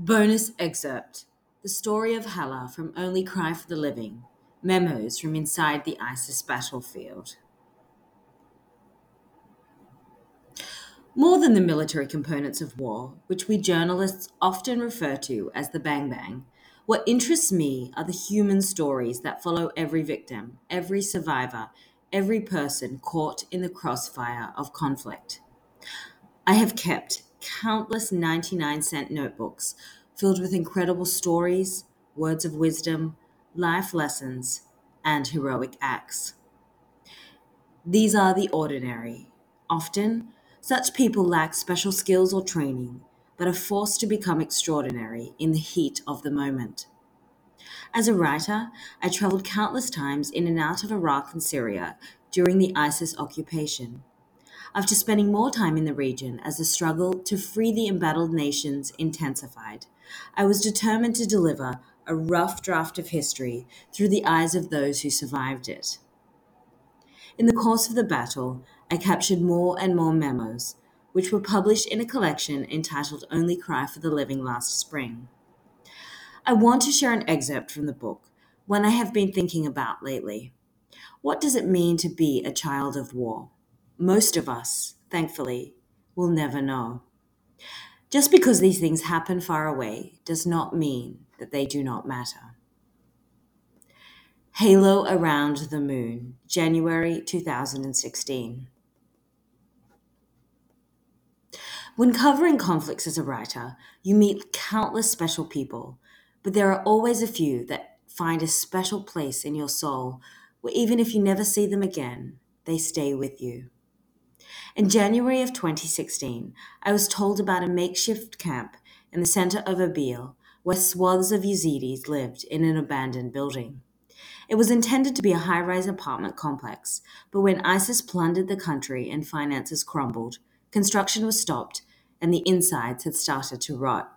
Bonus excerpt The story of Hala from Only Cry for the Living Memos from Inside the ISIS Battlefield. More than the military components of war, which we journalists often refer to as the bang bang, what interests me are the human stories that follow every victim, every survivor, every person caught in the crossfire of conflict. I have kept countless 99 cent notebooks filled with incredible stories, words of wisdom, life lessons, and heroic acts. These are the ordinary. Often, such people lack special skills or training, but are forced to become extraordinary in the heat of the moment. As a writer, I traveled countless times in and out of Iraq and Syria during the ISIS occupation. After spending more time in the region as the struggle to free the embattled nations intensified, I was determined to deliver a rough draft of history through the eyes of those who survived it. In the course of the battle, I captured more and more memos, which were published in a collection entitled Only Cry for the Living last spring. I want to share an excerpt from the book, one I have been thinking about lately. What does it mean to be a child of war? Most of us, thankfully, will never know. Just because these things happen far away does not mean that they do not matter. Halo Around the Moon, January 2016. When covering conflicts as a writer, you meet countless special people, but there are always a few that find a special place in your soul where even if you never see them again, they stay with you. In January of 2016, I was told about a makeshift camp in the center of Erbil where swaths of Yazidis lived in an abandoned building. It was intended to be a high rise apartment complex, but when ISIS plundered the country and finances crumbled, construction was stopped and the insides had started to rot.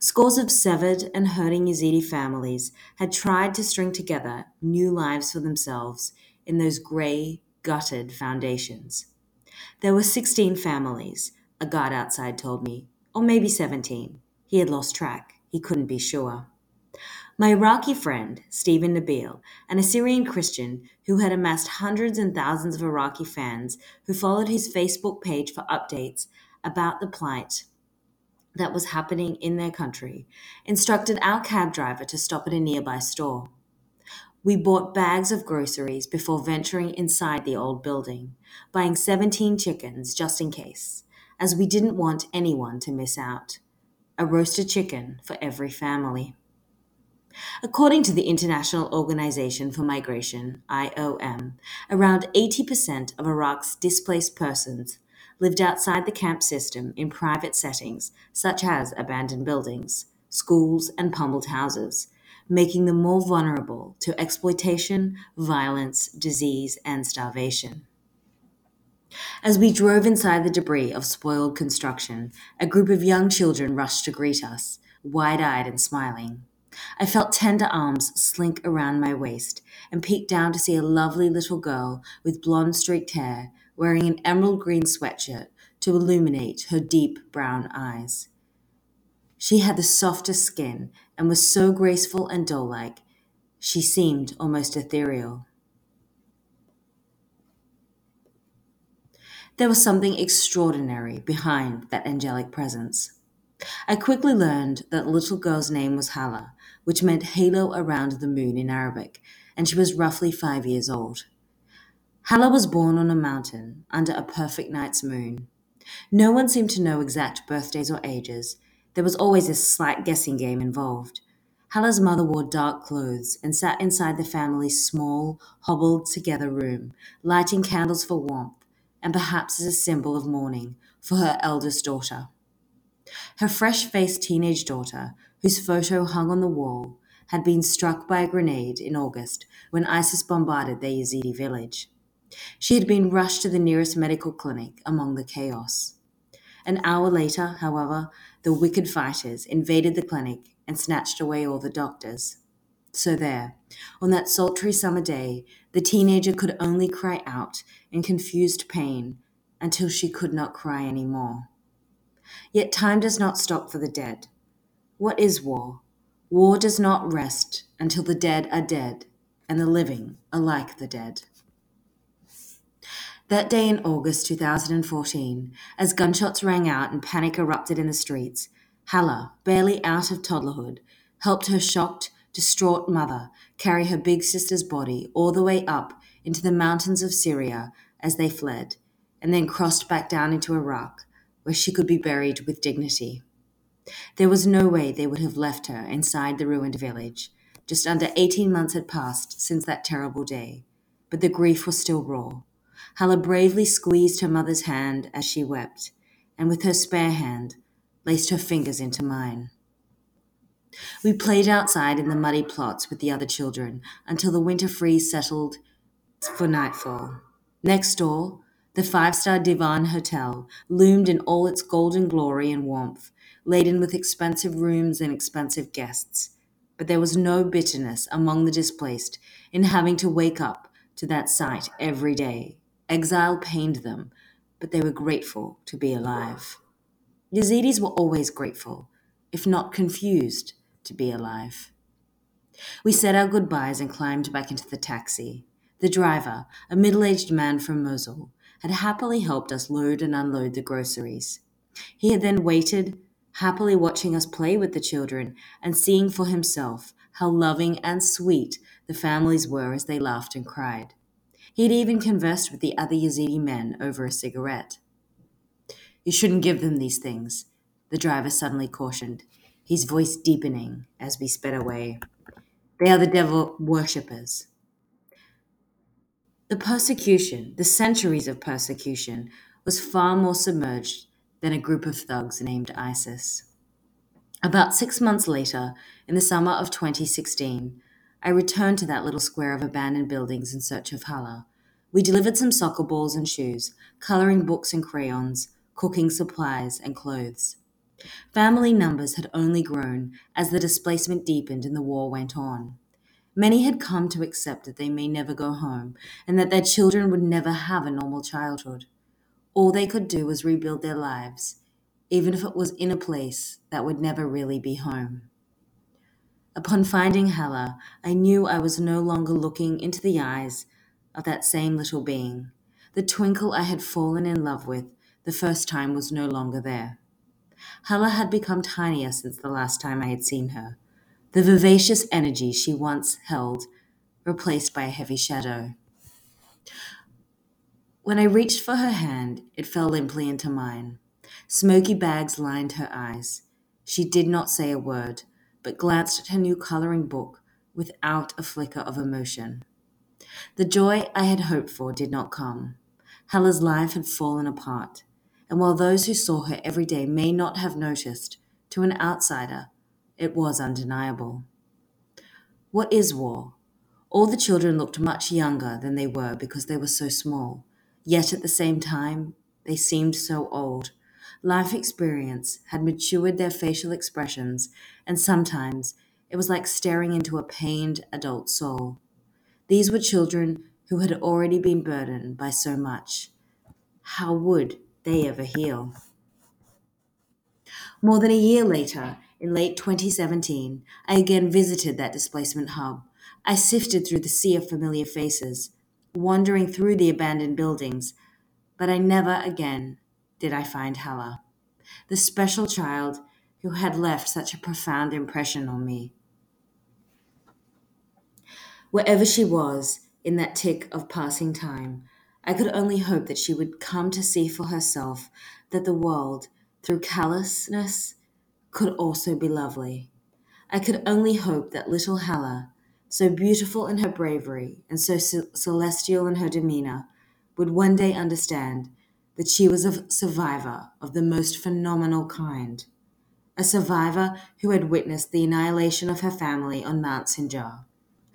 Scores of severed and hurting Yazidi families had tried to string together new lives for themselves in those gray, gutted foundations. There were 16 families, a guard outside told me, or maybe 17. He had lost track. He couldn't be sure. My Iraqi friend, Steven Nabil, an Assyrian Christian who had amassed hundreds and thousands of Iraqi fans who followed his Facebook page for updates about the plight that was happening in their country, instructed our cab driver to stop at a nearby store. We bought bags of groceries before venturing inside the old building, buying 17 chickens just in case, as we didn't want anyone to miss out. A roasted chicken for every family. According to the International Organization for Migration, IOM, around 80% of Iraq's displaced persons lived outside the camp system in private settings such as abandoned buildings, schools, and pummeled houses, making them more vulnerable to exploitation, violence, disease, and starvation. As we drove inside the debris of spoiled construction, a group of young children rushed to greet us, wide eyed and smiling. I felt tender arms slink around my waist and peeked down to see a lovely little girl with blonde streaked hair wearing an emerald green sweatshirt to illuminate her deep brown eyes. She had the softest skin and was so graceful and doll like, she seemed almost ethereal. There was something extraordinary behind that angelic presence. I quickly learned that the little girl's name was Hala, which meant halo around the moon in Arabic, and she was roughly five years old. Hala was born on a mountain under a perfect night's moon. No one seemed to know exact birthdays or ages. There was always a slight guessing game involved. Hala's mother wore dark clothes and sat inside the family's small, hobbled together room, lighting candles for warmth and perhaps as a symbol of mourning for her eldest daughter. Her fresh faced teenage daughter, whose photo hung on the wall, had been struck by a grenade in August when ISIS bombarded their Yazidi village. She had been rushed to the nearest medical clinic among the chaos. An hour later, however, the wicked fighters invaded the clinic and snatched away all the doctors. So, there, on that sultry summer day, the teenager could only cry out in confused pain until she could not cry any more. Yet time does not stop for the dead. What is war? War does not rest until the dead are dead and the living are like the dead. That day in August 2014, as gunshots rang out and panic erupted in the streets, Hala, barely out of toddlerhood, helped her shocked, distraught mother carry her big sister's body all the way up into the mountains of Syria as they fled, and then crossed back down into Iraq, where she could be buried with dignity. There was no way they would have left her inside the ruined village. Just under 18 months had passed since that terrible day, but the grief was still raw. Hala bravely squeezed her mother's hand as she wept, and with her spare hand, laced her fingers into mine. We played outside in the muddy plots with the other children until the winter freeze settled for nightfall. Next door, the five star Divan Hotel loomed in all its golden glory and warmth, laden with expensive rooms and expensive guests. But there was no bitterness among the displaced in having to wake up to that sight every day. Exile pained them, but they were grateful to be alive. Yazidis were always grateful, if not confused, to be alive. We said our goodbyes and climbed back into the taxi. The driver, a middle aged man from Mosul, had happily helped us load and unload the groceries. He had then waited, happily watching us play with the children and seeing for himself how loving and sweet the families were as they laughed and cried. He had even conversed with the other Yazidi men over a cigarette. You shouldn't give them these things, the driver suddenly cautioned, his voice deepening as we sped away. They are the devil worshippers. The persecution, the centuries of persecution, was far more submerged than a group of thugs named ISIS. About six months later, in the summer of 2016, I returned to that little square of abandoned buildings in search of Hala. We delivered some soccer balls and shoes, coloring books and crayons, cooking supplies, and clothes. Family numbers had only grown as the displacement deepened and the war went on. Many had come to accept that they may never go home and that their children would never have a normal childhood. All they could do was rebuild their lives, even if it was in a place that would never really be home. Upon finding Hala, I knew I was no longer looking into the eyes of that same little being. The twinkle I had fallen in love with the first time was no longer there. Hala had become tinier since the last time I had seen her, the vivacious energy she once held replaced by a heavy shadow. When I reached for her hand, it fell limply into mine. Smoky bags lined her eyes. She did not say a word, but glanced at her new coloring book without a flicker of emotion. The joy I had hoped for did not come. Hala's life had fallen apart, and while those who saw her every day may not have noticed, to an outsider, it was undeniable. What is war? All the children looked much younger than they were because they were so small. Yet at the same time, they seemed so old. Life experience had matured their facial expressions, and sometimes it was like staring into a pained adult soul. These were children who had already been burdened by so much. How would they ever heal? More than a year later, in late 2017, I again visited that displacement hub. I sifted through the sea of familiar faces, wandering through the abandoned buildings, but I never again did I find Hala, the special child who had left such a profound impression on me. Wherever she was in that tick of passing time, I could only hope that she would come to see for herself that the world, through callousness, could also be lovely. I could only hope that little Hala, so beautiful in her bravery and so celestial in her demeanor, would one day understand that she was a survivor of the most phenomenal kind. A survivor who had witnessed the annihilation of her family on Mount Sinjar.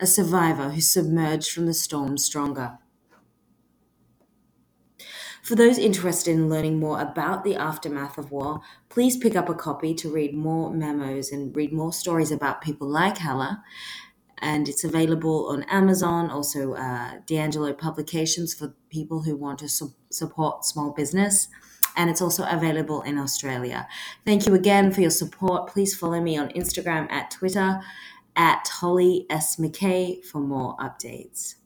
A survivor who submerged from the storm stronger. For those interested in learning more about the aftermath of war, please pick up a copy to read more memos and read more stories about people like Hala and it's available on Amazon, also uh, D'Angelo Publications for people who want to su- support small business. And it's also available in Australia. Thank you again for your support. Please follow me on Instagram at Twitter at Hollie S. McKay for more updates.